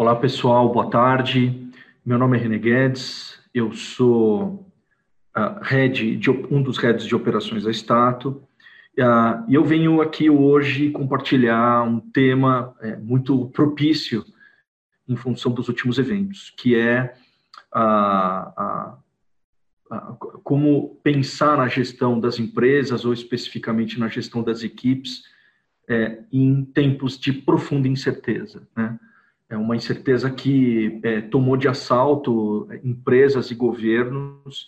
Olá pessoal, boa tarde. Meu nome é René Guedes, eu sou uh, head de, um dos heads de operações da Stato uh, e eu venho aqui hoje compartilhar um tema é, muito propício em função dos últimos eventos, que é uh, como pensar na gestão das empresas ou especificamente na gestão das equipes é, em tempos de profunda incerteza, né? É uma incerteza que é, tomou de assalto empresas e governos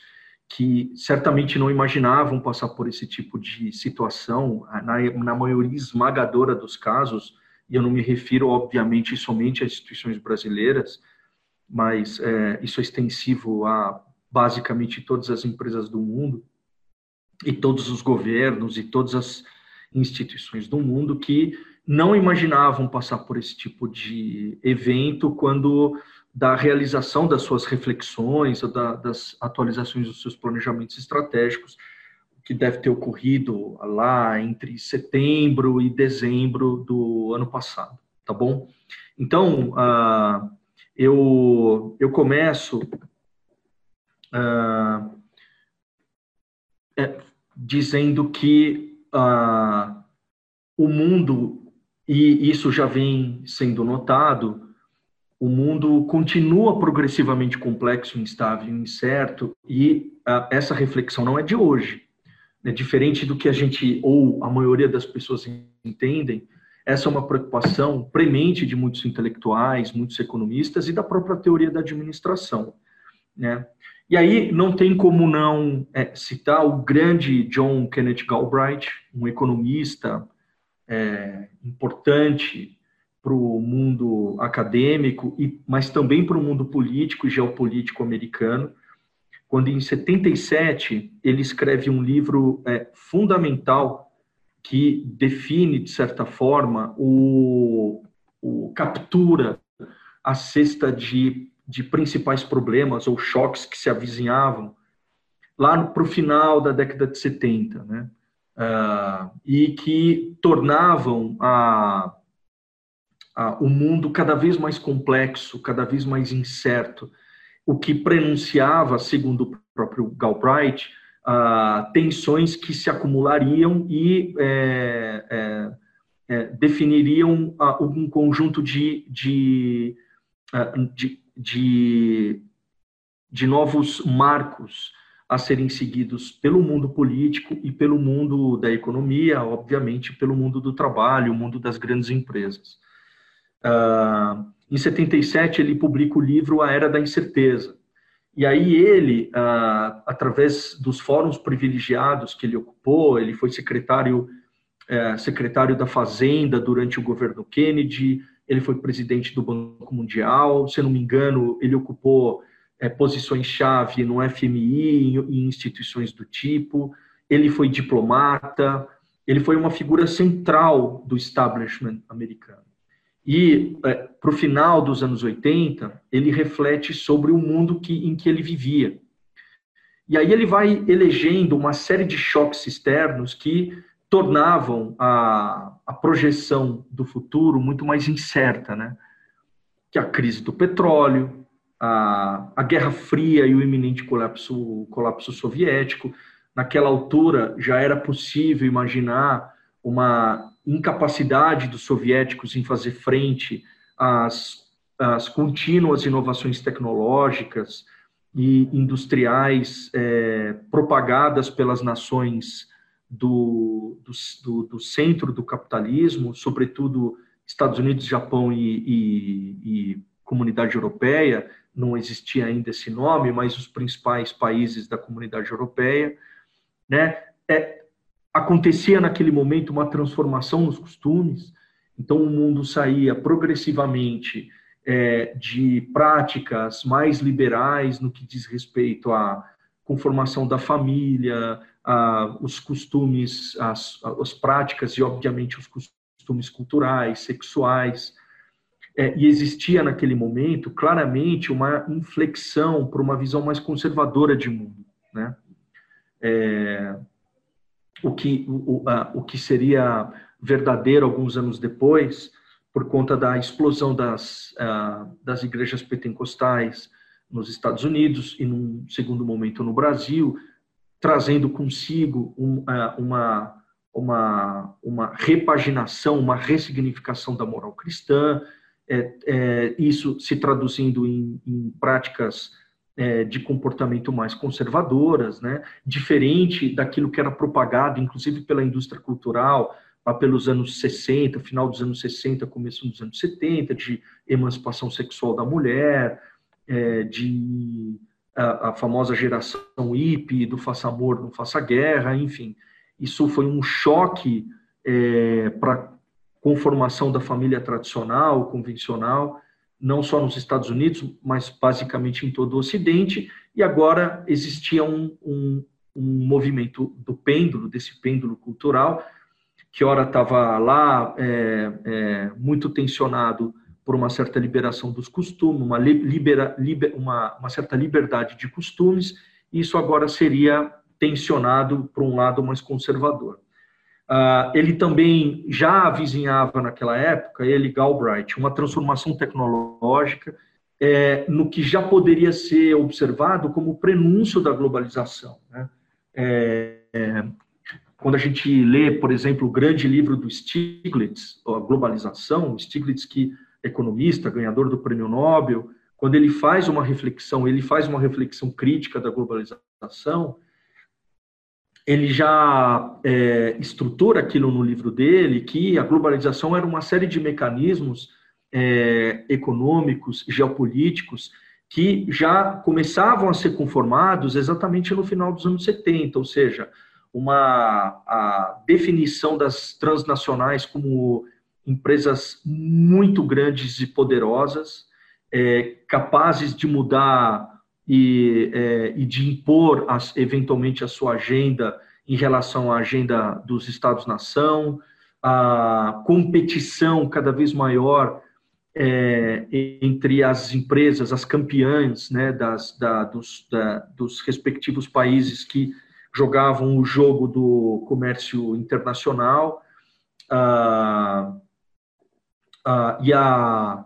que certamente não imaginavam passar por esse tipo de situação, na, na maioria esmagadora dos casos, e eu não me refiro, obviamente, somente às instituições brasileiras, mas é, isso é extensivo a basicamente todas as empresas do mundo, e todos os governos e todas as instituições do mundo que não imaginavam passar por esse tipo de evento quando da realização das suas reflexões, da, das atualizações dos seus planejamentos estratégicos, que deve ter ocorrido lá entre setembro e dezembro do ano passado, tá bom? Então, uh, eu, eu começo uh, é, dizendo que uh, o mundo e isso já vem sendo notado, o mundo continua progressivamente complexo, instável, incerto, e uh, essa reflexão não é de hoje. É diferente do que a gente, ou a maioria das pessoas entendem, essa é uma preocupação premente de muitos intelectuais, muitos economistas e da própria teoria da administração. Né? E aí não tem como não é, citar o grande John Kenneth Galbraith, um economista, é, importante para o mundo acadêmico, e, mas também para o mundo político e geopolítico americano, quando em 77 ele escreve um livro é, fundamental que define, de certa forma, o, o captura a cesta de, de principais problemas ou choques que se avizinhavam lá para o final da década de 70, né? Uh, e que tornavam a, a, o mundo cada vez mais complexo, cada vez mais incerto, o que prenunciava, segundo o próprio Galbraith, uh, tensões que se acumulariam e é, é, é, definiriam uh, um conjunto de, de, de, de, de novos marcos a serem seguidos pelo mundo político e pelo mundo da economia, obviamente pelo mundo do trabalho, o mundo das grandes empresas. Uh, em 77 ele publica o livro A Era da Incerteza. E aí ele, uh, através dos fóruns privilegiados que ele ocupou, ele foi secretário uh, secretário da Fazenda durante o governo Kennedy, ele foi presidente do Banco Mundial, se não me engano, ele ocupou é, posições-chave no FMI, em, instituições do tipo, ele foi diplomata, ele foi uma figura central do establishment americano. E, é, para o final dos anos 80, ele reflete sobre o mundo que, em que ele vivia. E aí ele vai elegendo uma série de choques externos que tornavam a, a projeção do futuro muito mais incerta, né? Que a crise do petróleo, a, a Guerra Fria e o iminente colapso, colapso soviético. Naquela altura já era possível imaginar uma incapacidade dos soviéticos em fazer frente às, às contínuas inovações tecnológicas e industriais é, propagadas pelas nações do, do, do, centro do capitalismo, sobretudo Estados Unidos, Japão e, e, e Comunidade Europeia, não existia ainda esse nome, mas os principais países da comunidade europeia, né? É, acontecia naquele momento uma transformação nos costumes, então o mundo saía progressivamente é, de práticas mais liberais no que diz respeito à conformação da família, a, os costumes, as, as práticas e, obviamente, os costumes culturais, sexuais, é, e existia naquele momento claramente uma inflexão para uma visão mais conservadora de mundo, né? É, o que o, a, o que seria verdadeiro alguns anos depois por conta da explosão das, uh, das igrejas pentecostais nos Estados Unidos e, num segundo momento, no Brasil, trazendo consigo um, uh, uma, uma, uma repaginação, uma ressignificação da moral cristã, é, é, isso se traduzindo em, em práticas é, de comportamento mais conservadoras, né? diferente daquilo que era propagado, inclusive pela indústria cultural, lá pelos anos 60, final dos anos 60, começo dos anos 70, de emancipação sexual da mulher, é, de a, a, famosa geração hippie, do faça amor, não faça guerra, enfim. Isso foi um choque é, para a conformação da família tradicional, convencional, não só nos Estados Unidos, mas basicamente em todo o Ocidente, e agora existia um, um, um movimento do pêndulo, desse pêndulo cultural, que ora estava lá é, é, muito tensionado por uma certa liberação dos costumes, uma, libera, liber, uma, uma certa liberdade de costumes, e isso agora seria tensionado por um lado mais conservador. Uh, ele também já avizinhava naquela época, ele, Galbraith, uma transformação tecnológica é, no que já poderia ser observado como prenúncio da globalização. Né? É, é, quando a gente lê, por exemplo, o grande livro do Stiglitz, A Globalização, Stiglitz que é economista, ganhador do Prêmio Nobel, quando ele faz uma reflexão, ele faz uma reflexão crítica da globalização, ele já é, estrutura aquilo no livro dele, que a globalização era uma série de mecanismos é, econômicos, geopolíticos, que já começavam a ser conformados exatamente no final dos anos 70, ou seja, uma a definição das transnacionais como empresas muito grandes e poderosas, é, capazes de mudar e, é, e de impor as, eventualmente a sua agenda em relação à agenda dos Estados-nação, a competição cada vez maior é, entre as empresas, as campeãs né, das, da, dos, da, dos respectivos países que jogavam o jogo do comércio internacional. Ah, ah, e a,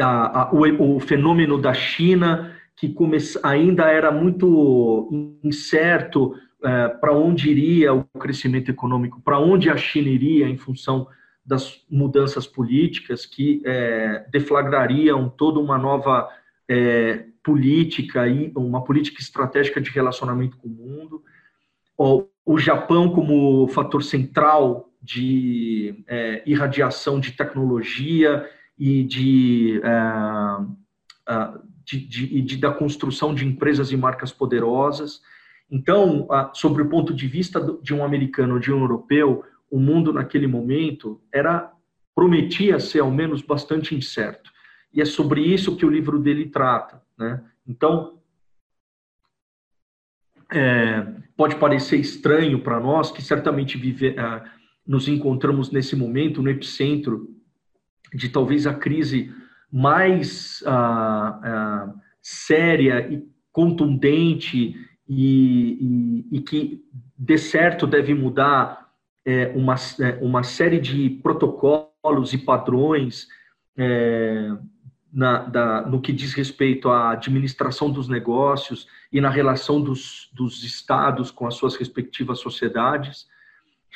a, a o, o, fenômeno da China que ainda era muito incerto é, para onde iria o crescimento econômico, para onde a China iria em função das mudanças políticas que é, deflagrariam toda uma nova é, política e uma política estratégica de relacionamento com o mundo. O, o Japão como fator central de é, irradiação de tecnologia e de é, de, de, de, da construção de empresas e marcas poderosas. Então, sobre o ponto de vista de um americano ou de um europeu, o mundo naquele momento era prometia ser ao menos bastante incerto. E é sobre isso que o livro dele trata. Né? Então, é, pode parecer estranho para nós que certamente vive, nos encontramos nesse momento no epicentro de talvez a crise mais ah, ah, séria e contundente e, e, e, que de certo deve mudar é, uma, é, uma série de protocolos e padrões é, na, da, no que diz respeito à administração dos negócios e na relação dos, dos estados com as suas respectivas sociedades,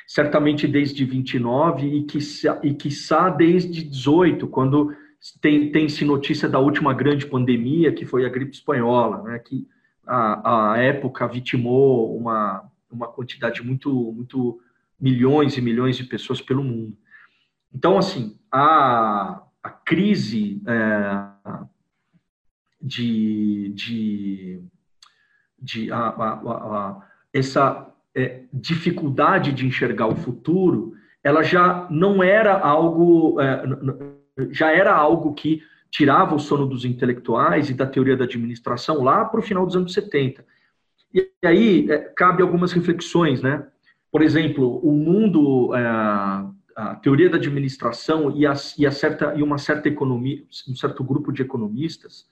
certamente desde 29 e que e quiçá desde 18, quando tem, tem-se notícia da última grande pandemia, que foi a gripe espanhola, né, que a, a época vitimou uma, uma quantidade muito, muito milhões e milhões de pessoas pelo mundo. Então, assim, a, a crise é, de, de, de a, a, essa é, dificuldade de enxergar o futuro, ela já não era algo é, já era algo que tirava o sono dos intelectuais e da teoria da administração lá para o final dos anos 70. E aí é, cabe algumas reflexões, né? Por exemplo, o mundo, é, a teoria da administração e, a, e, a certa, e uma certa economia, um certo grupo de economistas,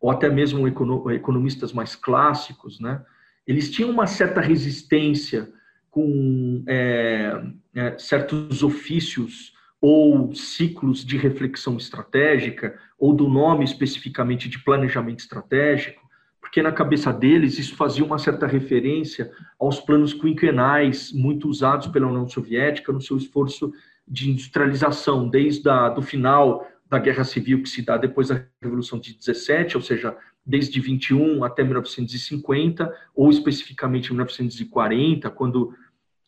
ou até mesmo economistas mais clássicos, né? Eles tinham uma certa resistência com é, é, certos ofícios ou ciclos de reflexão estratégica, ou do nome especificamente de planejamento estratégico, porque na cabeça deles isso fazia uma certa referência aos planos quinquenais muito usados pela União Soviética no seu esforço de industrialização, desde a, do final da Guerra Civil que se dá depois da Revolução de 17, ou seja, desde 21 até 1950, ou especificamente 1940, quando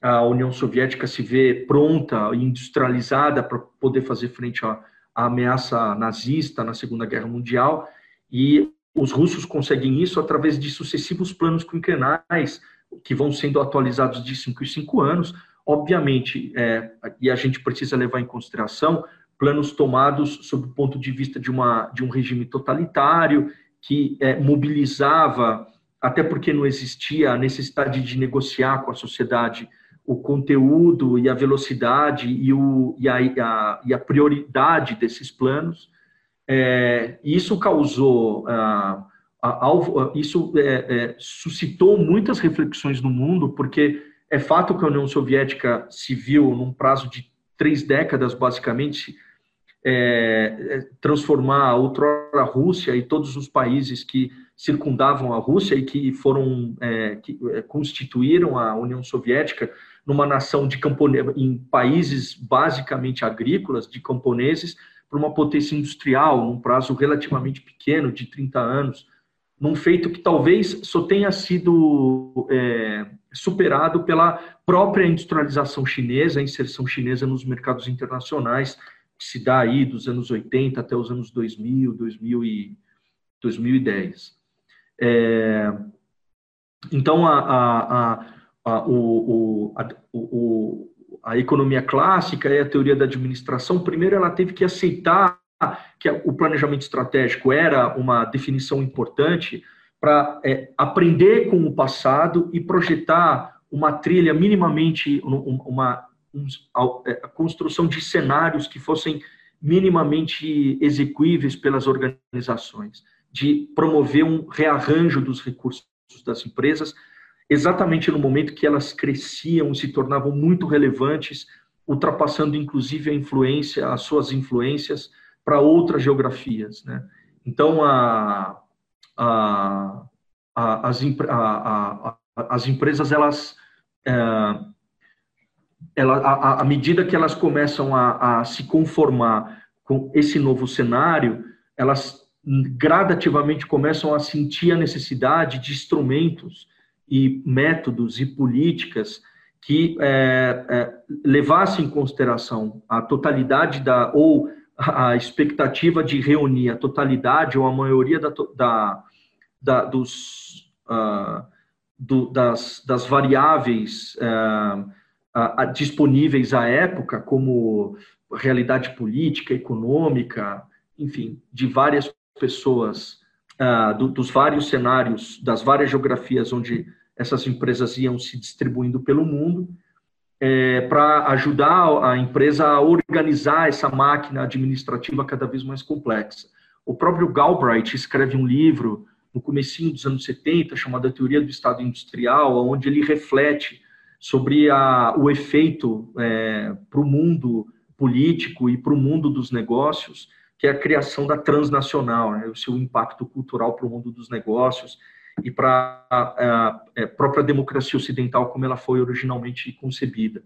a União Soviética se vê pronta industrializada para poder fazer frente à, à, ameaça nazista na Segunda Guerra Mundial, e os russos conseguem isso através de sucessivos planos quinquenais que vão sendo atualizados de cinco em cinco anos. Obviamente, é, e a gente precisa levar em consideração planos tomados sob o ponto de vista de, uma, de um regime totalitário que é, mobilizava, até porque não existia a necessidade de negociar com a sociedade o conteúdo e a velocidade e, o, e, a, a, e a prioridade desses planos. É, isso causou, ah, isso é, é, suscitou muitas reflexões no mundo, porque é fato que a União Soviética se viu, num prazo de três décadas, basicamente, é, é, transformar a outrora Rússia e todos os países que circundavam a Rússia e que foram é, que constituíram a União Soviética numa nação de camponeses, em países basicamente agrícolas, de camponeses, para uma potência industrial, num prazo relativamente pequeno, de 30 anos, num feito que talvez só tenha sido é, superado pela própria industrialização chinesa, a inserção chinesa nos mercados internacionais, que se dá aí dos anos 80 até os anos 2000, 2000 e 2010. É, então, a, a, a a, o, a, o, a economia clássica e a teoria da administração, primeiro ela teve que aceitar que o planejamento estratégico era uma definição importante para é, aprender com o passado e projetar uma trilha minimamente, uma, uma é, a construção de cenários que fossem minimamente execuíveis pelas organizações, de promover um rearranjo dos recursos das empresas exatamente no momento que elas cresciam e se tornavam muito relevantes, ultrapassando inclusive a influência, as suas influências para outras geografias. Né? Então, a, a, a, as, as, empresas, elas, é, ela, à medida que elas começam a, se conformar com esse novo cenário, elas gradativamente começam a sentir a necessidade de instrumentos e métodos e políticas que é, é, levassem em consideração a totalidade da ou a expectativa de reunir a totalidade ou a maioria da, da, da dos, uh, do, das, das variáveis uh, disponíveis à época, como realidade política, econômica, enfim, de várias pessoas uh, do, dos vários cenários, das várias geografias onde essas empresas iam se distribuindo pelo mundo, é, para ajudar a empresa a organizar essa máquina administrativa cada vez mais complexa. O próprio Galbraith escreve um livro no comecinho dos anos 70 chamado A Teoria do Estado Industrial, onde ele reflete sobre a, o efeito é, para o mundo político e para o mundo dos negócios que é a criação da transnacional, né, o seu impacto cultural para o mundo dos negócios e para a, a, própria democracia ocidental como ela foi originalmente concebida.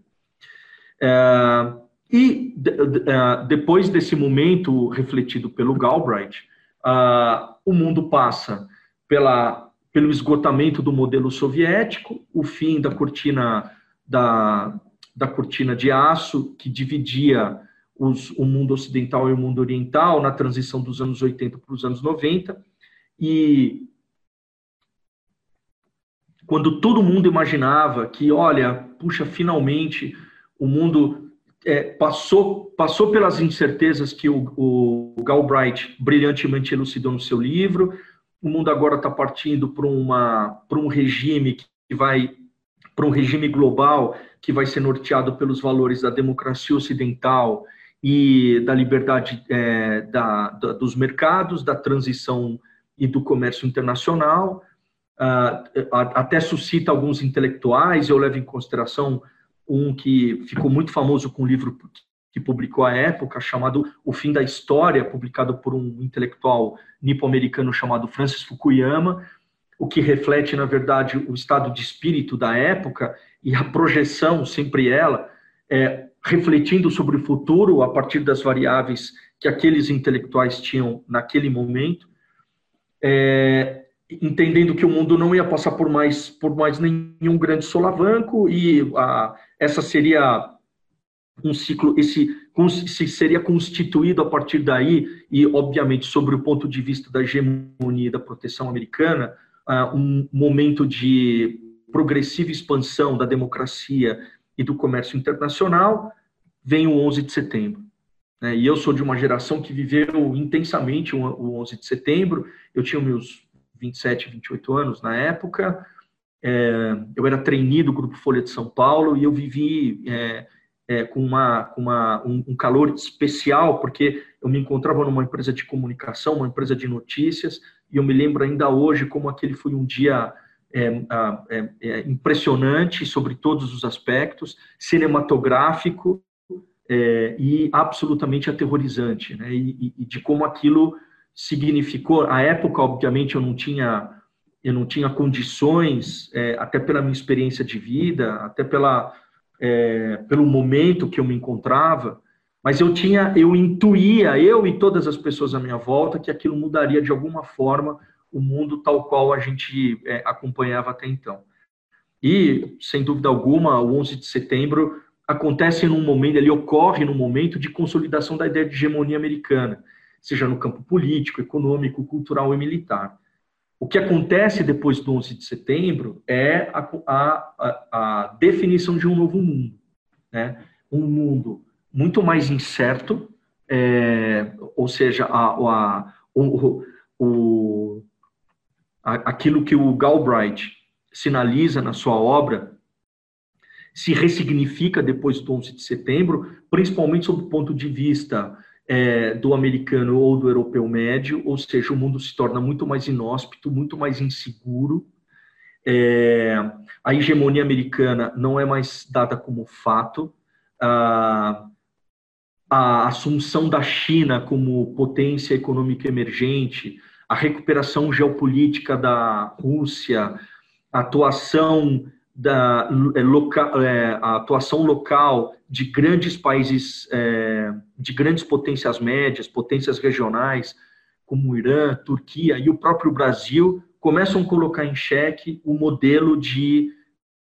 É, e de, de, é, depois desse momento refletido pelo Galbraith, uh, o mundo passa pela, pelo esgotamento do modelo soviético, o fim da cortina da, da cortina de aço que dividia os, o mundo ocidental e o mundo oriental na transição dos anos 80 para os anos 90. E quando todo mundo imaginava que, olha, puxa, finalmente o mundo é, passou, passou pelas incertezas que o, o Galbraith brilhantemente elucidou no seu livro, o mundo agora está partindo para um regime que vai para um regime global que vai ser norteado pelos valores da democracia ocidental e da liberdade é, da, da, dos mercados, da transição e do comércio internacional. Uh, até suscita alguns intelectuais, eu levo em consideração um que ficou muito famoso com o livro que publicou a época, chamado O Fim da História, publicado por um intelectual nipo-americano chamado Francis Fukuyama, o que reflete, na verdade, o estado de espírito da época e a projeção, sempre ela, é, refletindo sobre o futuro a partir das variáveis que aqueles intelectuais tinham naquele momento, é, entendendo que o mundo não ia passar por mais por mais nenhum grande solavanco e a, essa seria um ciclo esse seria constituído a partir daí e obviamente sobre o ponto de vista da hegemonia e da proteção americana um momento de progressiva expansão da democracia e do comércio internacional, vem o 11 de setembro. Né? E eu sou de uma geração que viveu intensamente o 11 de setembro. Eu tinha meus 27, 28 anos na época. É, eu era trainee do Grupo Folha de São Paulo e eu vivi é, é, com, uma, com uma, um, um, calor especial, porque eu me encontrava numa empresa de comunicação, uma empresa de notícias, e eu me lembro ainda hoje como aquele foi um dia é, é, é, impressionante sobre todos os aspectos, cinematográfico é, e absolutamente aterrorizante, né? E, e, de como aquilo significou. A época, obviamente, eu não tinha eu não tinha condições, é, até pela minha experiência de vida, até pela é, pelo momento que eu me encontrava, mas eu tinha, eu intuía, eu e todas as pessoas à minha volta, que aquilo mudaria de alguma forma o mundo tal qual a gente é, acompanhava até então. E, sem dúvida alguma, o 11 de setembro acontece num momento, ele ocorre num momento de consolidação da ideia de hegemonia americana, seja no campo político, econômico, cultural e militar. O que acontece depois do 11 de setembro é a, a, a definição de um novo mundo, né? Um mundo muito mais incerto, é, ou seja, a, o, o, aquilo que o Galbraith sinaliza na sua obra se ressignifica depois do 11 de setembro, principalmente sob o ponto de vista é, do americano ou do europeu médio, ou seja, o mundo se torna muito mais inóspito, muito mais inseguro. É, a hegemonia americana não é mais dada como fato. A, a assunção da China como potência econômica emergente, a recuperação geopolítica da Rússia, a atuação da é, loca, é, a atuação local de grandes países, é, de grandes potências médias, potências regionais, como Irã, Turquia e o próprio Brasil, começam a colocar em xeque o modelo de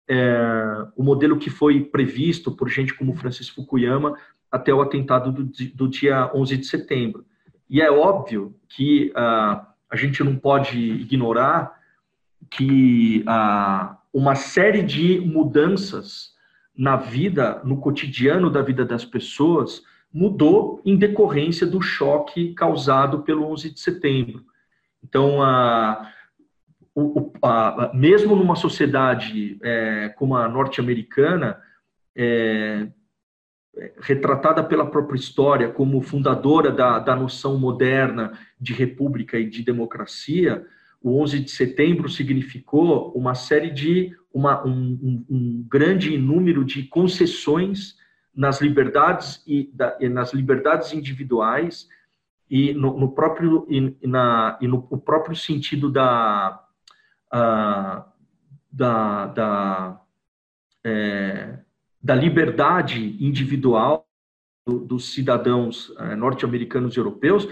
é, o modelo que foi previsto por gente como Francis Fukuyama até o atentado do, do dia 11 de setembro. E é óbvio que uh, a gente não pode ignorar que uh, uma série de mudanças na vida, no cotidiano da vida das pessoas, mudou em decorrência do choque causado pelo 11 de setembro. Então, a, o, a, mesmo numa sociedade é, como a norte-americana, é, retratada pela própria história como fundadora da, da noção moderna de república e de democracia, o 11 de setembro significou uma série de uma, um, um, grande número de concessões nas liberdades e, da, e nas liberdades individuais e no, no próprio e, na, e no próprio sentido da uh, da, da, é, da liberdade individual do, dos cidadãos é, norte-americanos e europeus,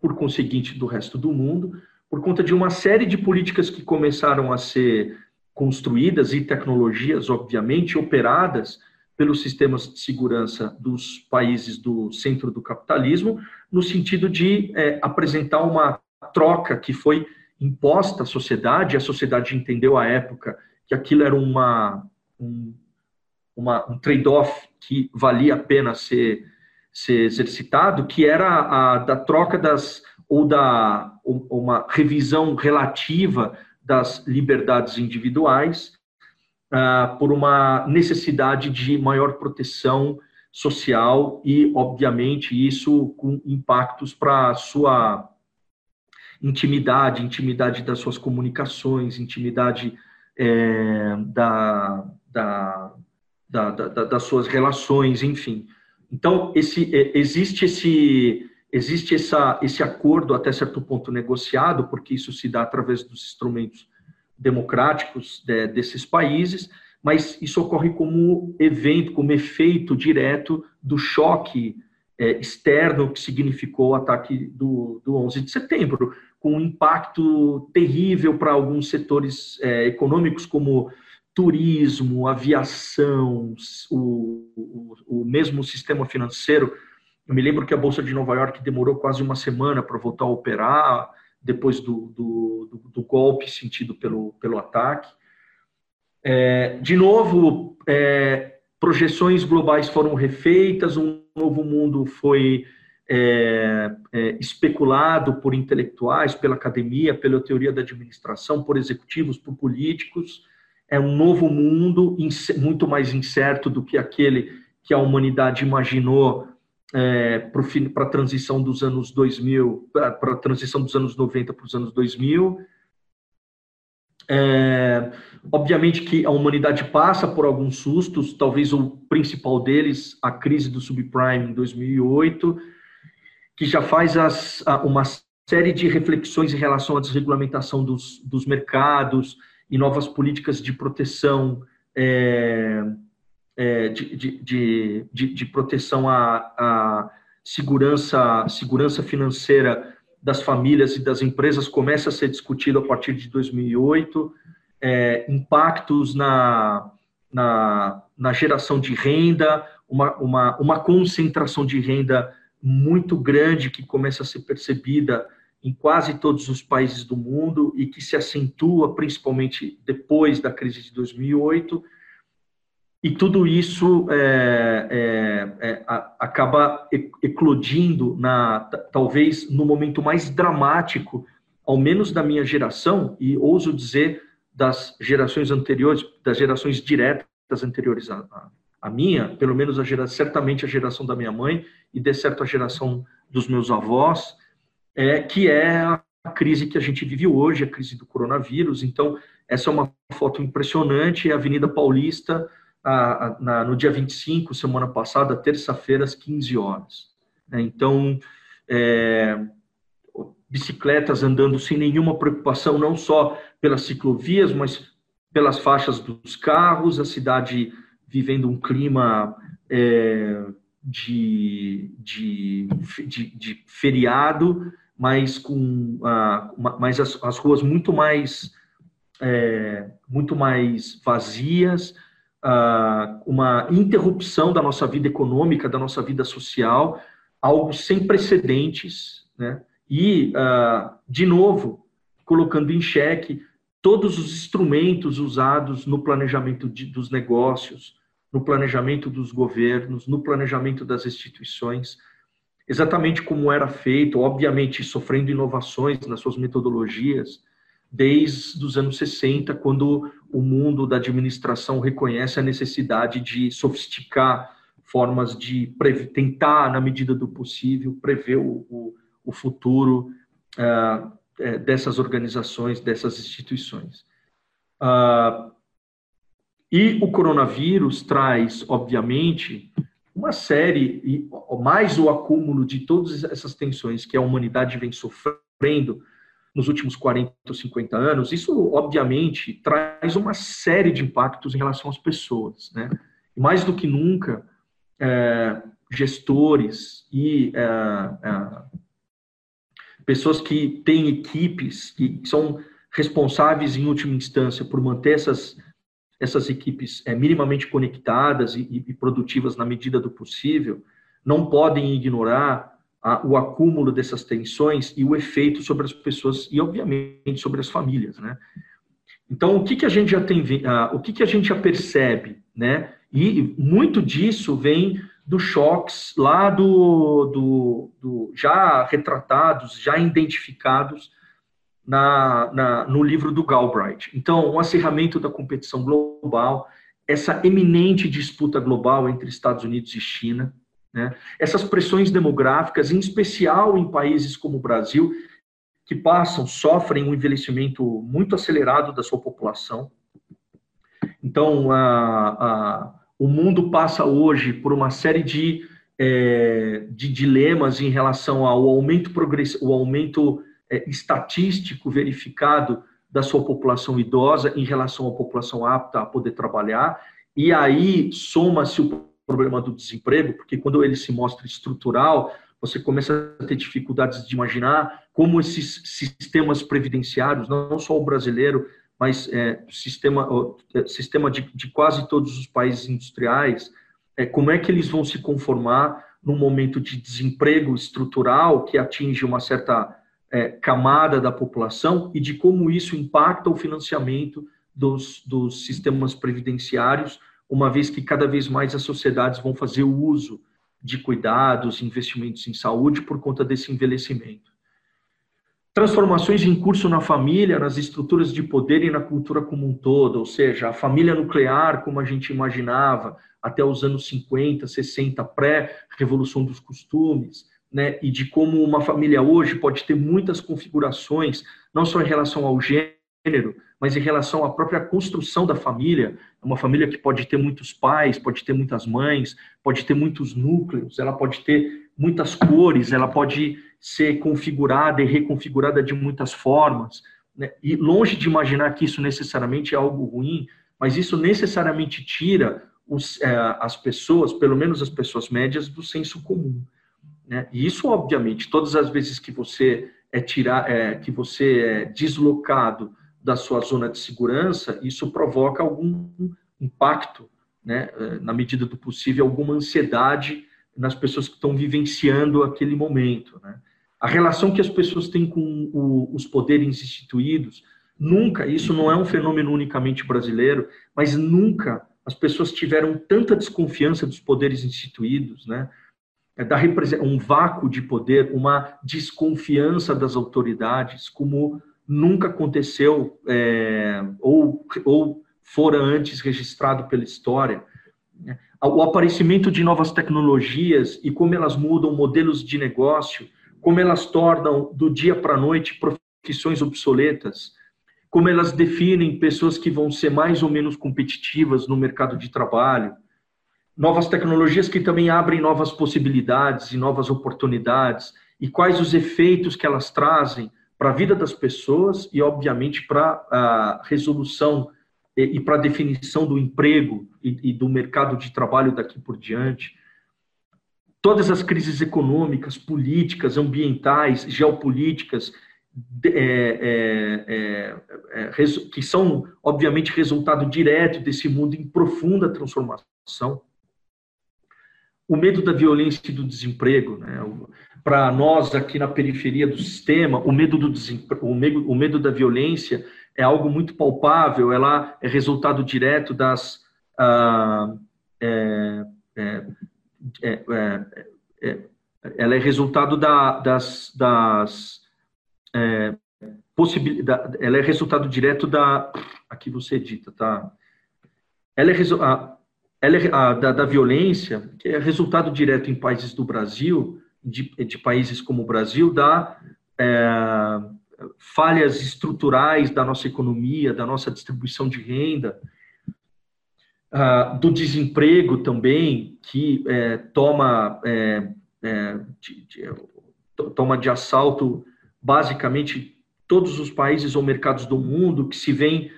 por conseguinte do resto do mundo, por conta de uma série de políticas que começaram a ser construídas e tecnologias, obviamente, operadas pelos sistemas de segurança dos países do centro do capitalismo, no sentido de é, apresentar uma troca que foi imposta à sociedade, a sociedade entendeu à época que aquilo era uma, um, uma, um trade-off que valia a pena ser, ser exercitado, que era a da troca das ou da uma revisão relativa das liberdades individuais uh, por uma necessidade de maior proteção social e, obviamente, isso com impactos para a sua intimidade, intimidade das suas comunicações, intimidade é, da, da, da, da, das suas relações, enfim. Então, esse, é, existe esse existe essa, esse acordo até certo ponto negociado, porque isso se dá através dos instrumentos democráticos de, desses países, mas isso ocorre como evento, como efeito direto do choque é, externo que significou o ataque do, do 11 de setembro, com um impacto terrível para alguns setores é, econômicos, como turismo, aviação, o, o, o mesmo sistema financeiro. Eu me lembro que a Bolsa de Nova York demorou quase uma semana para voltar a operar, depois do, do, do, golpe sentido pelo, pelo ataque. É, de novo, é, projeções globais foram refeitas, um novo mundo foi é, é, especulado por intelectuais, pela academia, pela teoria da administração, por executivos, por políticos. É um novo mundo muito mais incerto do que aquele que a humanidade imaginou é, para a transição dos anos 2000, para a transição dos anos 90 para os anos 2000. É, obviamente que a humanidade passa por alguns sustos, talvez o principal deles, a crise do subprime em 2008, que já faz as, uma série de reflexões em relação à desregulamentação dos, dos mercados e novas políticas de proteção é, é, de, de, de, de, proteção à, à, segurança, segurança financeira das famílias e das empresas começa a ser discutido a partir de 2008, é, impactos na, na, na, geração de renda, uma, uma, uma concentração de renda muito grande que começa a ser percebida em quase todos os países do mundo e que se acentua principalmente depois da crise de 2008. E tudo isso é, é, é, acaba eclodindo, na, talvez no momento mais dramático, ao menos da minha geração, e ouso dizer das gerações anteriores, das gerações diretas anteriores a, a minha, pelo menos a certamente a geração da minha mãe e de certo a geração dos meus avós, é que é a crise que a gente vive hoje, a crise do coronavírus. Então, essa é uma foto impressionante, a Avenida Paulista, a, a, na, no dia 25, semana passada, terça-feira, às 15 horas. Né? Então, é, bicicletas andando sem nenhuma preocupação, não só pelas ciclovias, mas pelas faixas dos carros, a cidade vivendo um clima é, de, de, de, de, feriado, mas com ah, mas as, as, ruas muito mais é, muito mais vazias, ah, uma interrupção da nossa vida econômica, da nossa vida social, algo sem precedentes, né? E ah, de novo colocando em xeque todos os instrumentos usados no planejamento de, dos negócios, no planejamento dos governos, no planejamento das instituições, exatamente como era feito, obviamente sofrendo inovações nas suas metodologias, desde os anos 60, quando o mundo da administração reconhece a necessidade de sofisticar formas de tentar, na medida do possível, prever o, o, o futuro uh, dessas organizações, dessas instituições. Uh, e o coronavírus traz, obviamente, uma série, e mais o acúmulo de todas essas tensões que a humanidade vem sofrendo nos últimos 40 ou 50 anos, isso, obviamente, traz uma série de impactos em relação às pessoas. Né? Mais do que nunca, é, gestores e é, é, pessoas que têm equipes, que são responsáveis, em última instância, por manter essas essas equipes é, minimamente conectadas e, e, produtivas na medida do possível, não podem ignorar a, o acúmulo dessas tensões e o efeito sobre as pessoas e, obviamente, sobre as famílias, né? Então, o que, que a gente já tem, uh, o que, que a gente já percebe, né? E muito disso vem dos choques lá do, do, do já retratados, já identificados na, na, no livro do Galbraith. Então, o acirramento da competição global, essa eminente disputa global entre Estados Unidos e China, né? essas pressões demográficas, em especial em países como o Brasil, que passam, sofrem um envelhecimento muito acelerado da sua população. Então, a, a, o mundo passa hoje por uma série de é, de dilemas em relação ao aumento, o aumento é, estatístico verificado da sua população idosa em relação à população apta a poder trabalhar, e aí soma-se o problema do desemprego, porque quando ele se mostra estrutural, você começa a ter dificuldades de imaginar como esses sistemas previdenciários, não só o brasileiro, mas é, sistema, é, sistema de, de, quase todos os países industriais, é, como é que eles vão se conformar num momento de desemprego estrutural que atinge uma certa é, camada da população e de como isso impacta o financiamento dos, dos sistemas previdenciários, uma vez que cada vez mais as sociedades vão fazer o uso de cuidados, investimentos em saúde por conta desse envelhecimento. Transformações em curso na família, nas estruturas de poder e na cultura como um todo, ou seja, a família nuclear, como a gente imaginava, até os anos 50, 60, pré-revolução dos costumes, né, e de como uma família hoje pode ter muitas configurações, não só em relação ao gênero, mas em relação à própria construção da família, uma família que pode ter muitos pais, pode ter muitas mães, pode ter muitos núcleos, ela pode ter muitas cores, ela pode ser configurada e reconfigurada de muitas formas. Né? E longe de imaginar que isso necessariamente é algo ruim, mas isso necessariamente tira os, é, as pessoas, pelo menos as pessoas médias, do senso comum. Né? E isso, obviamente, todas as vezes que você é tirar, é, que você é deslocado da sua zona de segurança, isso provoca algum impacto, né, eh, na medida do possível, alguma ansiedade nas pessoas que estão vivenciando aquele momento. Né? A relação que as pessoas têm com o, os poderes instituídos, nunca, isso não é um fenômeno unicamente brasileiro, mas nunca as pessoas tiveram tanta desconfiança dos poderes instituídos, né? É da um vácuo de poder, uma desconfiança das autoridades, como nunca aconteceu é, ou, ou fora antes registrado pela história. O aparecimento de novas tecnologias e como elas mudam modelos de negócio, como elas tornam do dia para a noite profissões obsoletas, como elas definem pessoas que vão ser mais ou menos competitivas no mercado de trabalho, novas tecnologias que também abrem novas possibilidades e novas oportunidades, e quais os efeitos que elas trazem para a vida das pessoas e, obviamente, para a resolução e, e para a definição do emprego e, e do mercado de trabalho daqui por diante. Todas as crises econômicas, políticas, ambientais, geopolíticas, é, é, é, é que são, obviamente, resultado direto desse mundo em profunda transformação. O medo da violência e do desemprego, né? para nós aqui na periferia do sistema, o medo do o medo, o medo da violência é algo muito palpável, ela é resultado direto das ah, é, é, é, é, é ela é resultado da, das, das é, possibilidade, ela é resultado direto da aqui você edita, tá? Ela é, a, ela é a, da, da violência que é resultado direto em países do Brasil de, de países como o Brasil da é, falhas estruturais da nossa economia, da nossa distribuição de renda, do desemprego também, que é, toma, é, é, de, de, toma de assalto basicamente todos os países ou mercados do mundo, que se veem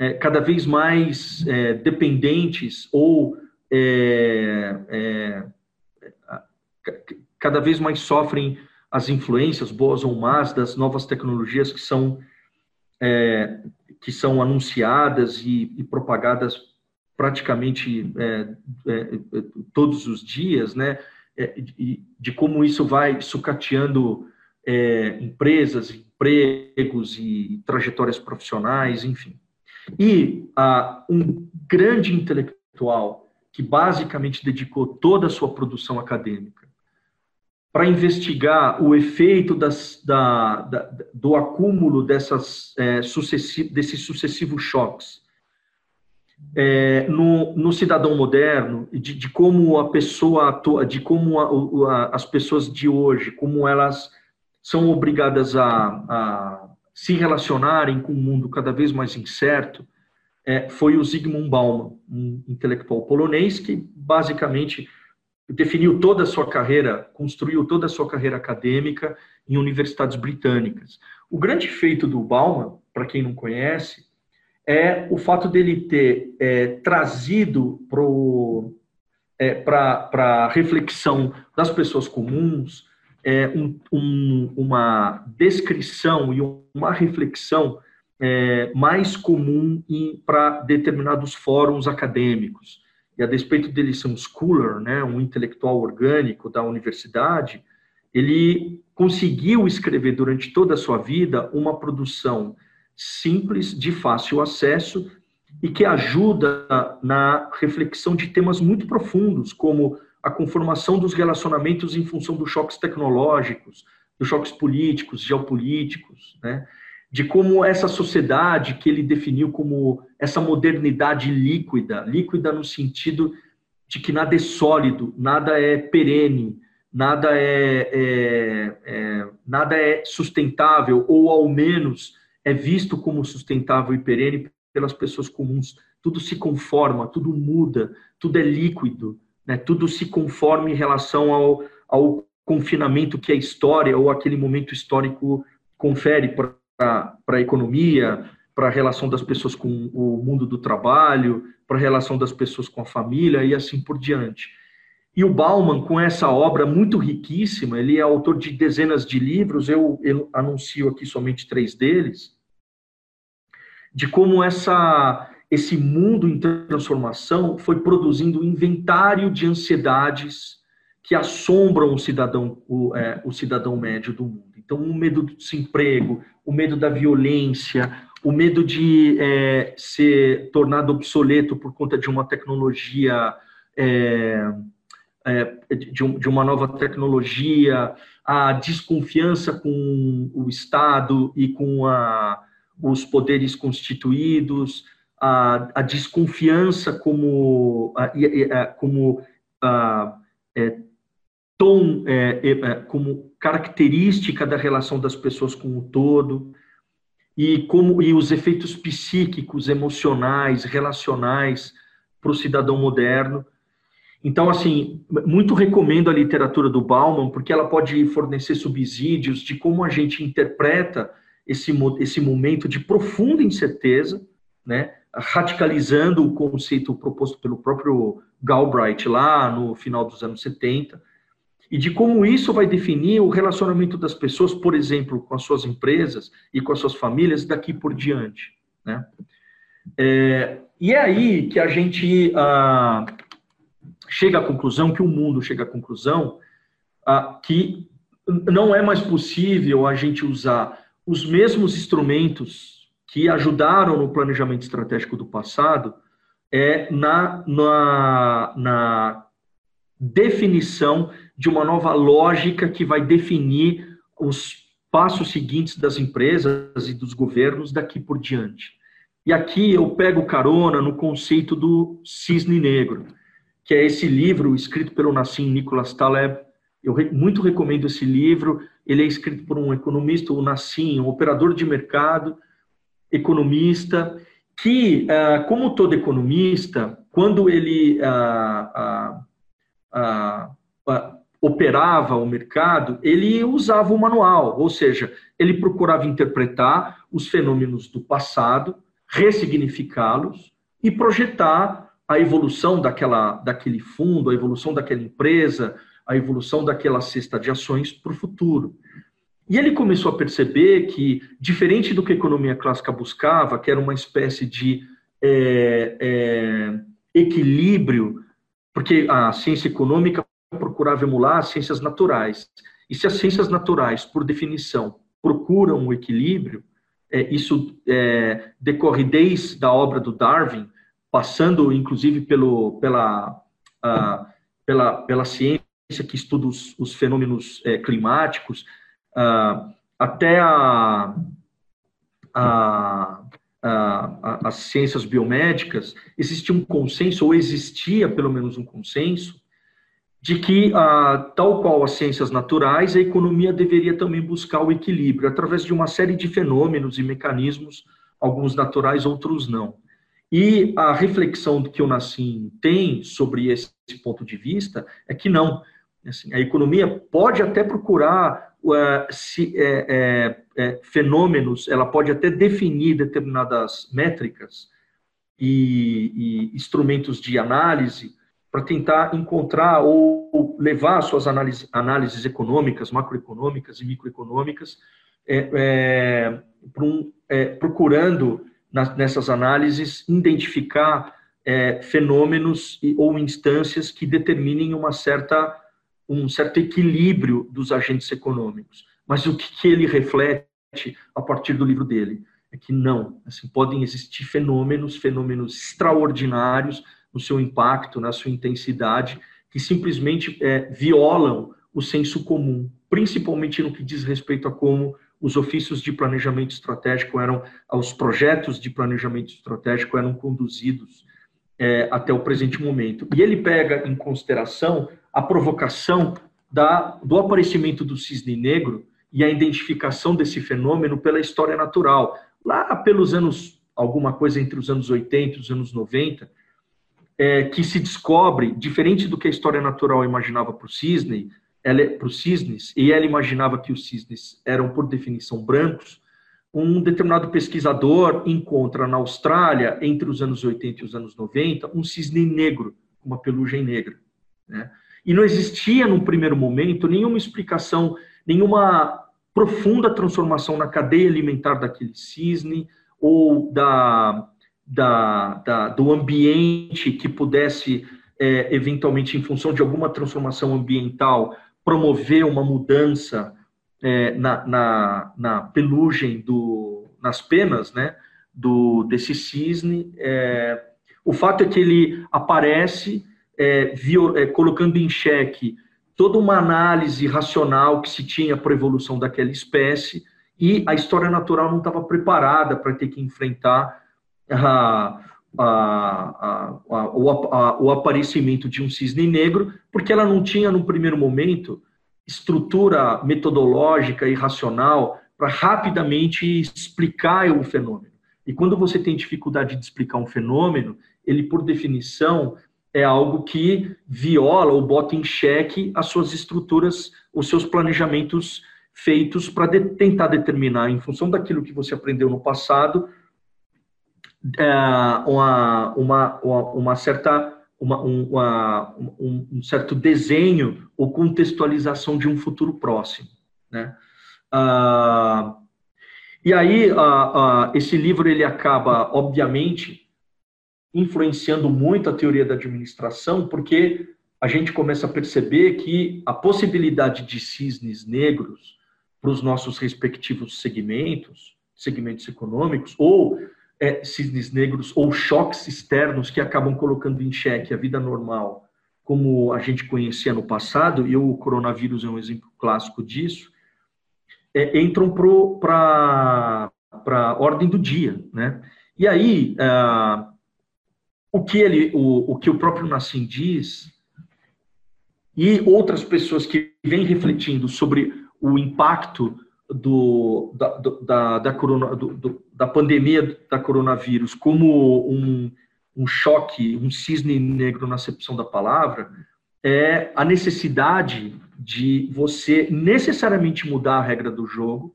é, cada vez mais é, dependentes ou é, cada vez mais sofrem as influências, boas ou más, das novas tecnologias que são, é, que são anunciadas e, e propagadas praticamente é, é, todos os dias, né? É, de, de, como isso vai sucateando é, empresas, empregos e trajetórias profissionais, enfim. E a, um grande intelectual que basicamente dedicou toda a sua produção acadêmica para investigar o efeito das, da, da, do acúmulo dessas, é, sucessiv, desses sucessivos choques é, no, no, cidadão moderno, de, de, como a pessoa de como a, a, as pessoas de hoje, como elas são obrigadas a, a, se relacionarem com um mundo cada vez mais incerto, é, foi o Zygmunt Bauman, um intelectual polonês que basicamente definiu toda a sua carreira, construiu toda a sua carreira acadêmica em universidades britânicas. O grande feito do Bauman, para quem não conhece, é o fato dele ter é, trazido para é, a reflexão das pessoas comuns é, um, um, uma descrição e uma reflexão é, mais comum para determinados fóruns acadêmicos. E a despeito dele ser um schooler, né, um intelectual orgânico da universidade, ele conseguiu escrever durante toda a sua vida uma produção simples, de fácil acesso e que ajuda na reflexão de temas muito profundos, como a conformação dos relacionamentos em função dos choques tecnológicos, dos choques políticos, geopolíticos, né? de como essa sociedade que ele definiu como essa modernidade líquida, líquida no sentido de que nada é sólido, nada é perene, nada é, é, é nada é sustentável, ou ao menos é visto como sustentável e perene pelas pessoas comuns. Tudo se conforma, tudo muda, tudo é líquido, né? tudo se conforma em relação ao, ao confinamento que a história ou aquele momento histórico confere para a economia, para a relação das pessoas com o mundo do trabalho, para a relação das pessoas com a família e assim por diante. E o Bauman, com essa obra muito riquíssima, ele é autor de dezenas de livros, eu, eu anuncio aqui somente três deles, de como essa esse mundo em transformação foi produzindo um inventário de ansiedades que assombram o cidadão, o, é, o cidadão médio do mundo. Então, o medo do desemprego, o medo da violência, o medo de é, ser tornado obsoleto por conta de uma tecnologia, é, é de, de, uma nova tecnologia, a desconfiança com o Estado e com a, os poderes constituídos, a, a desconfiança como, a, como a, é, tom, é, é, como característica da relação das pessoas com o todo, e como e os efeitos psíquicos, emocionais, relacionais para o cidadão moderno. Então, assim, muito recomendo a literatura do Bauman, porque ela pode fornecer subsídios de como a gente interpreta esse, esse momento de profunda incerteza, né? Radicalizando o conceito proposto pelo próprio Galbraith lá no final dos anos 70, e de como isso vai definir o relacionamento das pessoas, por exemplo, com as suas empresas e com as suas famílias daqui por diante. Né? É, e é aí que a gente ah, chega à conclusão, que o mundo chega à conclusão, ah, que não é mais possível a gente usar os mesmos instrumentos que ajudaram no planejamento estratégico do passado é na, na, na definição de uma nova lógica que vai definir os passos seguintes das empresas e dos governos daqui por diante. E aqui eu pego carona no conceito do cisne negro, que é esse livro escrito pelo Nassim Nicholas Taleb. Eu muito recomendo esse livro. Ele é escrito por um economista, o Nassim, um operador de mercado, economista, que, ah, como todo economista, quando ele ah, ah, operava o mercado, ele usava o manual, ou seja, ele procurava interpretar os fenômenos do passado, ressignificá-los e projetar a evolução daquela, daquele fundo, a evolução daquela empresa, a evolução daquela cesta de ações para o futuro. E ele começou a perceber que, diferente do que a economia clássica buscava, que era uma espécie de é, é, equilíbrio, porque a ciência econômica procurava emular as ciências naturais. E se as ciências naturais, por definição, procuram o equilíbrio, é, isso é, decorre desde a obra do Darwin, passando inclusive pelo, pela, a, pela, pela ciência que estuda os, os fenômenos é, climáticos, uh, até a, a, a, as ciências biomédicas, existia um consenso, ou existia pelo menos um consenso, de que, uh, tal qual as ciências naturais, a economia deveria também buscar o equilíbrio, através de uma série de fenômenos e mecanismos, alguns naturais, outros não. E a reflexão que o Nassim tem sobre esse ponto de vista é que não. Assim, a economia pode até procurar uh, se, é, é, é, fenômenos, ela pode até definir determinadas métricas e, e instrumentos de análise para tentar encontrar ou levar suas análises, econômicas, macroeconômicas e microeconômicas, é, é, é, procurando nas, nessas análises identificar fenômenos ou instâncias que determinem uma certa, um certo equilíbrio dos agentes econômicos. Mas o que, ele reflete a partir do livro dele? É que não, assim, podem existir fenômenos, fenômenos extraordinários, no seu impacto, na sua intensidade, que simplesmente é, violam o senso comum, principalmente no que diz respeito a como os ofícios de planejamento estratégico eram, os projetos de planejamento estratégico eram conduzidos é, até o presente momento. E ele pega em consideração a provocação da, do aparecimento do cisne negro e a identificação desse fenômeno pela história natural. Lá pelos anos, alguma coisa entre os anos 80 e os anos 90, é, que se descobre, diferente do que a história natural imaginava para o cisne, ela, para os cisnes, e ela imaginava que os cisnes eram, por definição, brancos, um determinado pesquisador encontra na Austrália, entre os anos 80 e os anos 90, um cisne negro, uma pelugem negra. Né? E não existia, num primeiro momento, nenhuma explicação, nenhuma profunda transformação na cadeia alimentar daquele cisne ou da, da, da, do ambiente que pudesse, é, eventualmente, em função de alguma transformação ambiental, promover uma mudança é, na, na, na, pelugem, do, nas penas né, do, desse cisne. É, o fato é que ele aparece é, viol, é, colocando em xeque toda uma análise racional que se tinha para a evolução daquela espécie e a história natural não estava preparada para ter que enfrentar a, a, a, o, aparecimento de um cisne negro, porque ela não tinha, no primeiro momento, estrutura metodológica e racional para rapidamente explicar o fenômeno. E quando você tem dificuldade de explicar um fenômeno, ele, por definição, é algo que viola ou bota em xeque as suas estruturas, os seus planejamentos feitos para de, tentar determinar, em função daquilo que você aprendeu no passado, é, uma, uma, uma certa uma, uma, um, um, certo desenho ou contextualização de um futuro próximo, né? Ah, e aí ah, ah, esse livro ele acaba obviamente influenciando muito a teoria da administração, porque a gente começa a perceber que a possibilidade de cisnes negros para os nossos respectivos segmentos, segmentos econômicos, ou é, cisnes negros ou choques externos que acabam colocando em xeque a vida normal, como a gente conhecia no passado, e o coronavírus é um exemplo clássico disso, é, entram para a ordem do dia. Né? E aí, ah, o, que ele, o, o que o próprio Nassim diz, e outras pessoas que vêm refletindo sobre o impacto do, da, da, da, corona, do, da pandemia da coronavírus como um, um choque, um cisne negro na acepção da palavra, é a necessidade de você necessariamente mudar a regra do jogo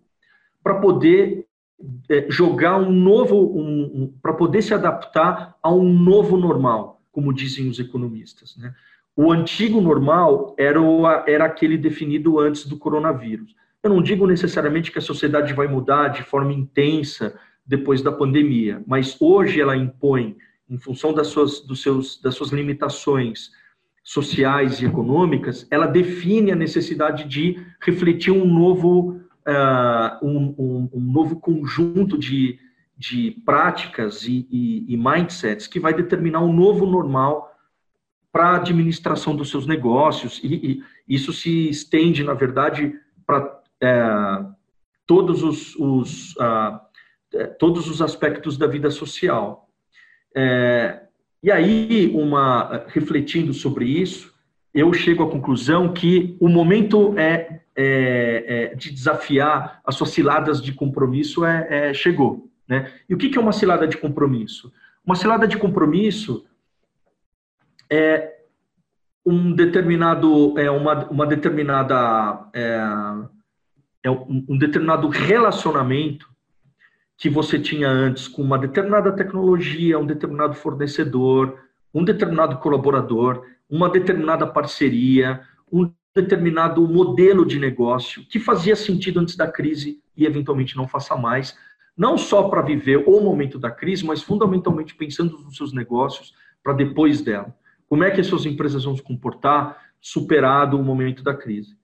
para poder jogar um novo, um, um para poder se adaptar a um novo normal, como dizem os economistas. Né? O antigo normal era, o, era aquele definido antes do coronavírus. Eu não digo necessariamente que a sociedade vai mudar de forma intensa depois da pandemia, mas hoje ela impõe, em função das suas, dos seus, das suas limitações sociais e econômicas, ela define a necessidade de refletir um novo, uh, um, um, um, novo conjunto de, de práticas e, e, e mindsets que vai determinar um novo normal para a administração dos seus negócios, e, e isso se estende, na verdade, para é, todos os, os uh, todos os aspectos da vida social. É, e aí, uma, refletindo sobre isso, eu chego à conclusão que o momento é, é, é de desafiar as suas ciladas de compromisso é, é chegou. Né? E o que, é uma cilada de compromisso? Uma cilada de compromisso é um determinado, é uma, uma determinada, é, é um, um determinado relacionamento que você tinha antes com uma determinada tecnologia, um determinado fornecedor, um determinado colaborador, uma determinada parceria, um determinado modelo de negócio que fazia sentido antes da crise e eventualmente não faça mais, não só para viver o momento da crise, mas fundamentalmente pensando nos seus negócios para depois dela. Como é que as suas empresas vão se comportar superado o momento da crise?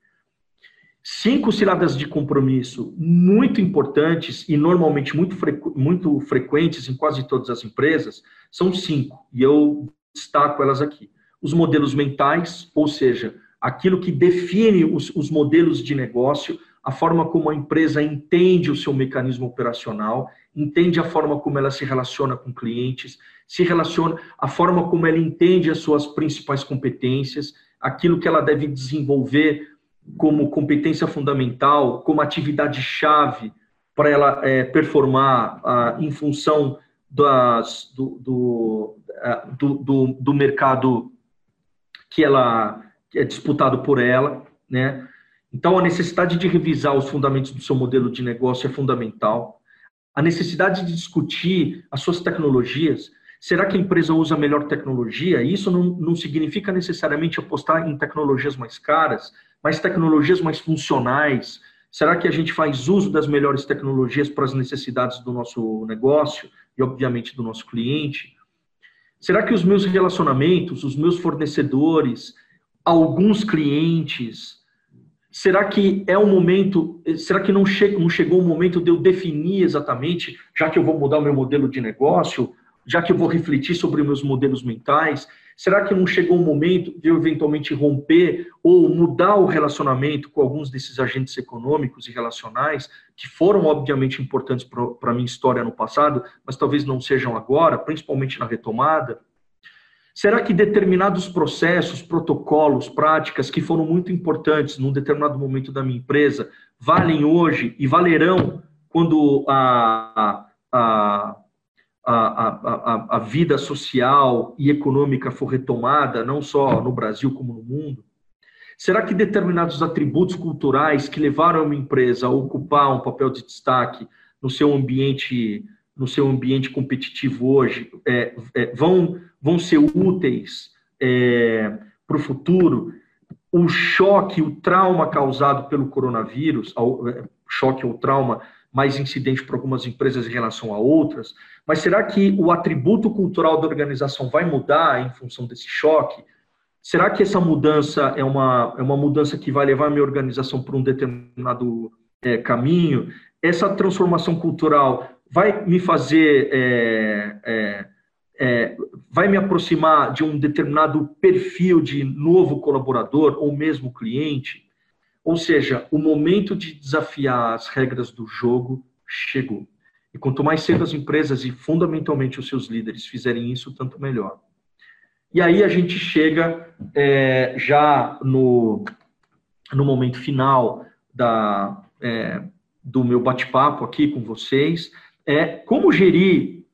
Cinco ciladas de compromisso muito importantes e normalmente muito, frequ muito frequentes em quase todas as empresas são cinco, e eu destaco elas aqui. Os modelos mentais, ou seja, aquilo que define os, os modelos de negócio, a forma como a empresa entende o seu mecanismo operacional, entende a forma como ela se relaciona com clientes, se relaciona, a forma como ela entende as suas principais competências, aquilo que ela deve desenvolver como competência fundamental, como atividade-chave para ela é, performar ah, em função das, do, do, ah, do, do, do, mercado que ela é disputado por ela, né? Então a necessidade de revisar os fundamentos do seu modelo de negócio é fundamental. A necessidade de discutir as suas tecnologias. Será que a empresa usa a melhor tecnologia? Isso não, não significa necessariamente apostar em tecnologias mais caras, mas tecnologias mais funcionais? Será que a gente faz uso das melhores tecnologias para as necessidades do nosso negócio e, obviamente, do nosso cliente? Será que os meus relacionamentos, os meus fornecedores, alguns clientes, será que é o momento, será que não, che não chegou o momento de eu definir exatamente, já que eu vou mudar o meu modelo de negócio, já que eu vou refletir sobre meus modelos mentais, Será que não chegou o momento de eu eventualmente romper ou mudar o relacionamento com alguns desses agentes econômicos e relacionais que foram obviamente importantes para a minha história no passado, mas talvez não sejam agora, principalmente na retomada? Será que determinados processos, protocolos, práticas que foram muito importantes num determinado momento da minha empresa valem hoje e valerão quando a, a, a, a, vida social e econômica for retomada, não só no Brasil como no mundo? Será que determinados atributos culturais que levaram uma empresa a ocupar um papel de destaque no seu ambiente, no seu ambiente competitivo hoje, é, é, vão, vão ser úteis é, para o futuro? O choque, o trauma causado pelo coronavírus, o é, choque ou trauma mais incidente para algumas empresas em relação a outras, mas será que o atributo cultural da organização vai mudar em função desse choque? Será que essa mudança é uma, é uma mudança que vai levar a minha organização para um determinado é, caminho? Essa transformação cultural vai me fazer, é, é, é vai me aproximar de um determinado perfil de novo colaborador ou mesmo cliente? Ou seja, o momento de desafiar as regras do jogo chegou. E quanto mais cedo as empresas e fundamentalmente os seus líderes fizerem isso, tanto melhor. E aí a gente chega é, já no, no momento final da, é, do meu bate-papo aqui com vocês, é como gerir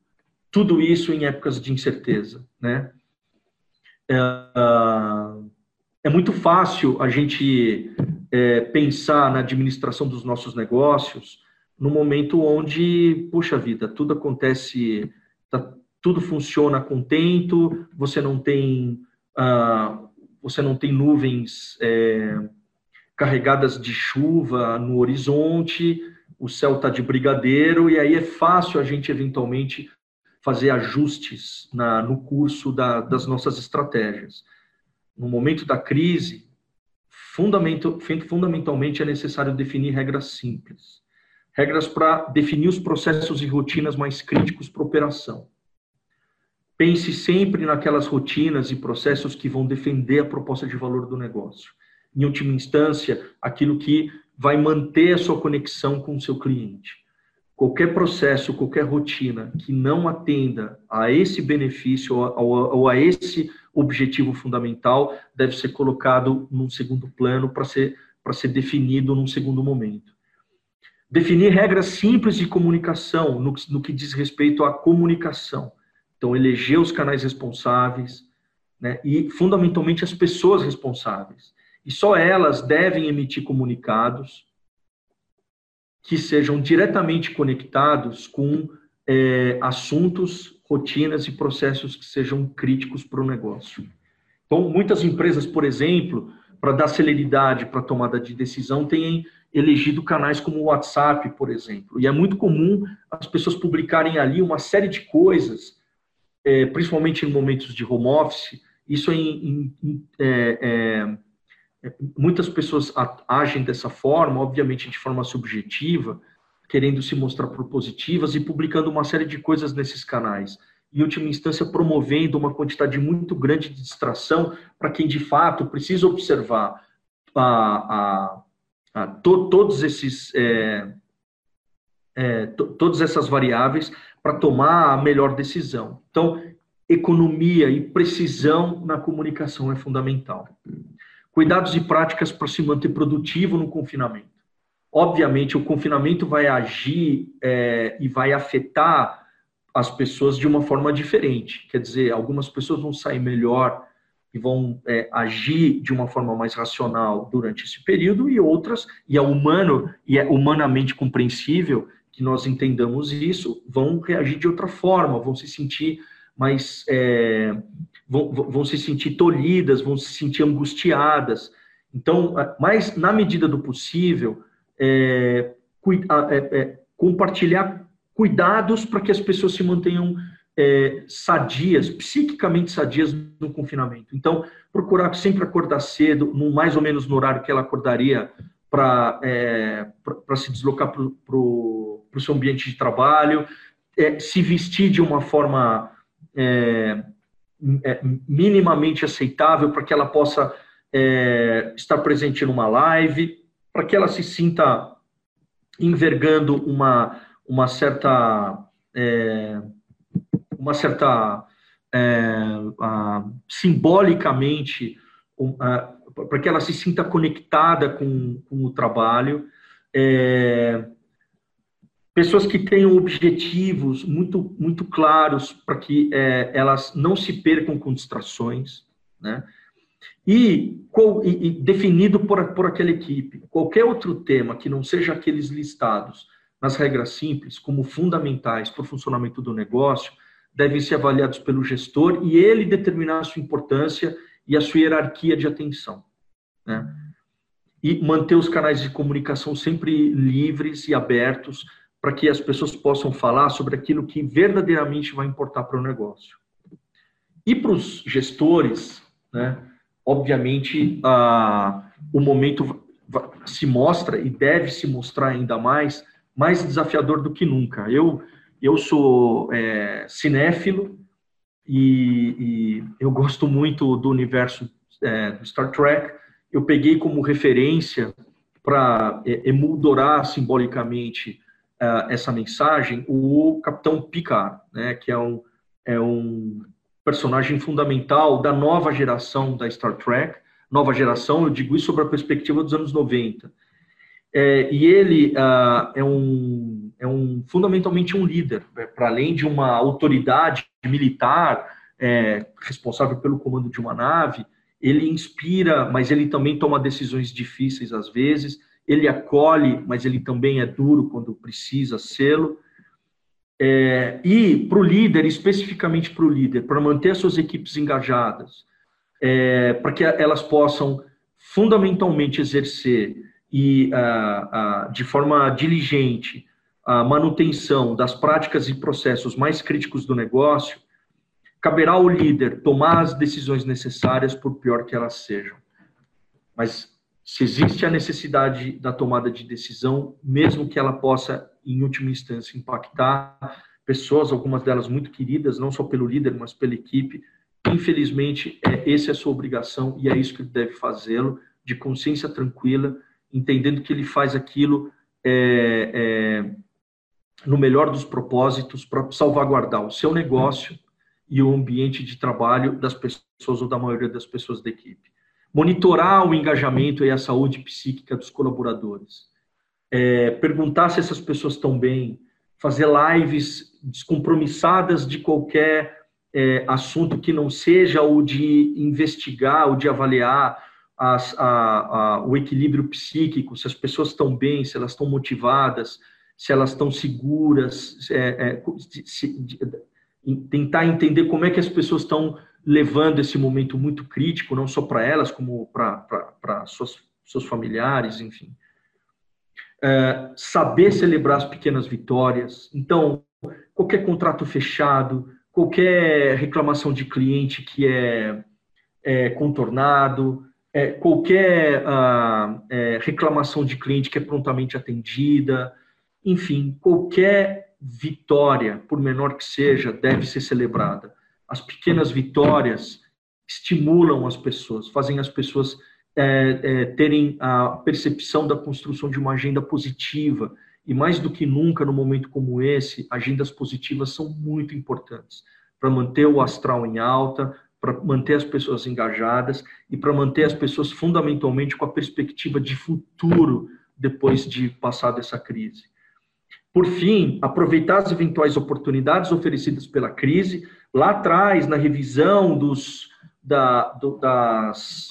tudo isso em épocas de incerteza, né? É, é muito fácil a gente é, pensar na administração dos nossos negócios no momento onde, puxa vida, tudo acontece, tá, tudo funciona contento, você não tem, uh, você não tem nuvens é, carregadas de chuva no horizonte, o céu está de brigadeiro, e aí é fácil a gente eventualmente fazer ajustes na, no curso da, das nossas estratégias. No momento da crise, fundamentalmente é necessário definir regras simples. Regras para definir os processos e rotinas mais críticos para operação. Pense sempre naquelas rotinas e processos que vão defender a proposta de valor do negócio. Em última instância, aquilo que vai manter a sua conexão com o seu cliente. Qualquer processo, qualquer rotina que não atenda a esse benefício ou a, esse objetivo fundamental deve ser colocado num segundo plano para ser, ser definido num segundo momento. Definir regras simples de comunicação no, no que diz respeito à comunicação. Então, eleger os canais responsáveis né, e, fundamentalmente, as pessoas responsáveis. E só elas devem emitir comunicados que sejam diretamente conectados com é, assuntos, rotinas e processos que sejam críticos para o negócio. Então, muitas empresas, por exemplo, para dar celeridade para a tomada de decisão, têm elegido canais como o WhatsApp, por exemplo. E é muito comum as pessoas publicarem ali uma série de coisas, é, principalmente em momentos de home office. Isso em, em é, é, muitas pessoas agem dessa forma, obviamente de forma subjetiva, querendo se mostrar propositivas e publicando uma série de coisas nesses canais em última instância, promovendo uma quantidade muito grande de distração para quem de fato precisa observar a, a, a to, todos esses é, é, to, todas essas variáveis para tomar a melhor decisão. Então, economia e precisão na comunicação é fundamental. Cuidados e práticas para se manter produtivo no confinamento. Obviamente, o confinamento vai agir é, e vai afetar as pessoas de uma forma diferente. Quer dizer, algumas pessoas vão sair melhor e vão é, agir de uma forma mais racional durante esse período e outras, e é humano e é humanamente compreensível que nós entendamos isso, vão reagir de outra forma, vão se sentir mais é, vão, vão se sentir tolhidas, vão se sentir angustiadas. Então, mas na medida do possível, é, é, é compartilhar cuidados para que as pessoas se mantenham é, sadias, psiquicamente sadias no confinamento. Então, procurar sempre acordar cedo, no, mais ou menos no horário que ela acordaria para é, se deslocar para o seu ambiente de trabalho, é, se vestir de uma forma é, minimamente aceitável para que ela possa é, estar presente numa live, para que ela se sinta envergando uma uma certa é, uma certa é, simbolicamente para que ela se sinta conectada com, com o trabalho. É, pessoas que tenham objetivos muito muito claros para que é, elas não se percam com distrações né e, e, e definido por, por aquela equipe qualquer outro tema que não seja aqueles listados nas regras simples, como fundamentais para o funcionamento do negócio, devem ser avaliados pelo gestor e ele determinar a sua importância e a sua hierarquia de atenção. Né? E manter os canais de comunicação sempre livres e abertos para que as pessoas possam falar sobre aquilo que verdadeiramente vai importar para o negócio. E para os gestores, né, obviamente, a, o momento se mostra e deve se mostrar ainda mais mais desafiador do que nunca. Eu, eu sou é, cinéfilo e, e, eu gosto muito do universo é, do Star Trek. Eu peguei como referência para é, emoldurar simbolicamente é, essa mensagem o Capitão Picard, né, que é um, é um personagem fundamental da nova geração da Star Trek. Nova geração, eu digo isso sobre a perspectiva dos anos 90 é, e ele uh, é, um, é um fundamentalmente um líder, né? para além de uma autoridade militar é, responsável pelo comando de uma nave, ele inspira, mas ele também toma decisões difíceis às vezes, ele acolhe, mas ele também é duro quando precisa sê-lo. É, e para o líder, especificamente para o líder, para manter as suas equipes engajadas, é, para que elas possam fundamentalmente exercer e uh, uh, de forma diligente a manutenção das práticas e processos mais críticos do negócio, caberá ao líder tomar as decisões necessárias, por pior que elas sejam. Mas se existe a necessidade da tomada de decisão, mesmo que ela possa, em última instância, impactar pessoas, algumas delas muito queridas, não só pelo líder, mas pela equipe, infelizmente, é, essa é a sua obrigação e é isso que ele deve fazê-lo, de consciência tranquila, entendendo que ele faz aquilo é, é, no melhor dos propósitos para salvaguardar o seu negócio e o ambiente de trabalho das pessoas ou da maioria das pessoas da equipe. Monitorar o engajamento e a saúde psíquica dos colaboradores. É, perguntar se essas pessoas estão bem, fazer lives descompromissadas de qualquer é, assunto que não seja o de investigar, o de avaliar as, a, a, o equilíbrio psíquico, se as pessoas estão bem, se elas estão motivadas, se elas estão seguras, é, é, se, de, tentar entender como é que as pessoas estão levando esse momento muito crítico, não só para elas, como para seus familiares, enfim. É, saber celebrar as pequenas vitórias. Então, qualquer contrato fechado, qualquer reclamação de cliente que é, é contornado, é, qualquer ah, é, reclamação de cliente que é prontamente atendida, enfim, qualquer vitória, por menor que seja, deve ser celebrada. As pequenas vitórias estimulam as pessoas, fazem as pessoas é, é, terem a percepção da construção de uma agenda positiva. E mais do que nunca, no momento como esse, agendas positivas são muito importantes para manter o astral em alta, para manter as pessoas engajadas e para manter as pessoas fundamentalmente com a perspectiva de futuro depois de passar dessa crise. Por fim, aproveitar as eventuais oportunidades oferecidas pela crise, lá atrás, na revisão dos, da, do, das,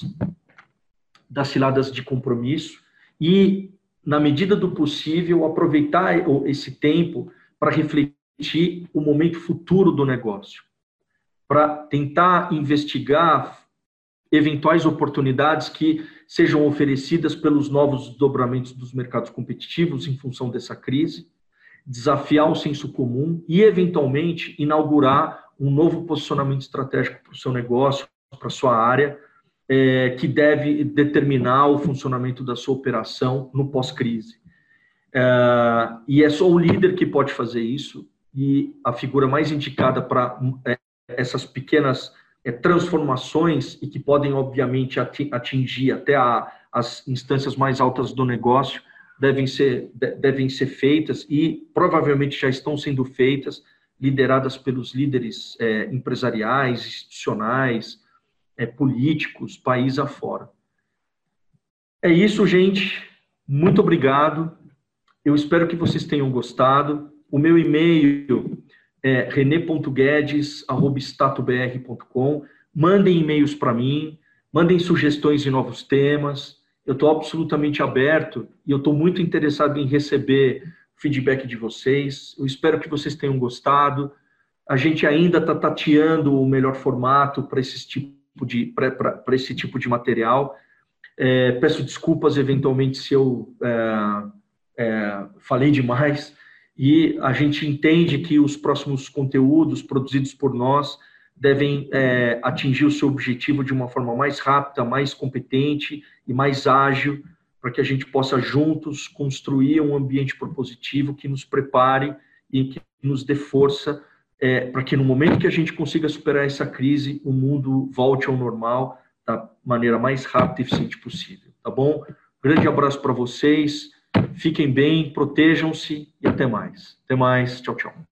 das ciladas de compromisso, e, na medida do possível, aproveitar esse tempo para refletir o momento futuro do negócio, para tentar investigar eventuais oportunidades que sejam oferecidas pelos novos dobramentos dos mercados competitivos em função dessa crise desafiar o senso comum e, eventualmente, inaugurar um novo posicionamento estratégico para o seu negócio, para a sua área, é, que deve determinar o funcionamento da sua operação no pós-crise. É, e é só o líder que pode fazer isso, e a figura mais indicada para é, essas pequenas é, transformações e que podem, obviamente, atingir até a, as instâncias mais altas do negócio, devem ser, devem ser feitas e provavelmente já estão sendo feitas, lideradas pelos líderes é, empresariais, institucionais, é, políticos, país afora. É isso, gente. Muito obrigado. Eu espero que vocês tenham gostado. O meu e-mail é rene.guedes.com. Mandem e-mails para mim, mandem sugestões de novos temas eu estou absolutamente aberto e eu estou muito interessado em receber feedback de vocês. Eu espero que vocês tenham gostado. A gente ainda está tateando o melhor formato para esse tipo de esse tipo de material. É, peço desculpas eventualmente se eu é, é, falei demais e a gente entende que os próximos conteúdos produzidos por nós devem é, atingir o seu objetivo de uma forma mais rápida, mais competente e mais ágil, para que a gente possa juntos construir um ambiente propositivo que nos prepare e que nos dê força é, para que no momento que a gente consiga superar essa crise, o mundo volte ao normal da maneira mais rápida e eficiente possível. Tá bom? Grande abraço para vocês. Fiquem bem, protejam-se e até mais. Até mais. Tchau, tchau.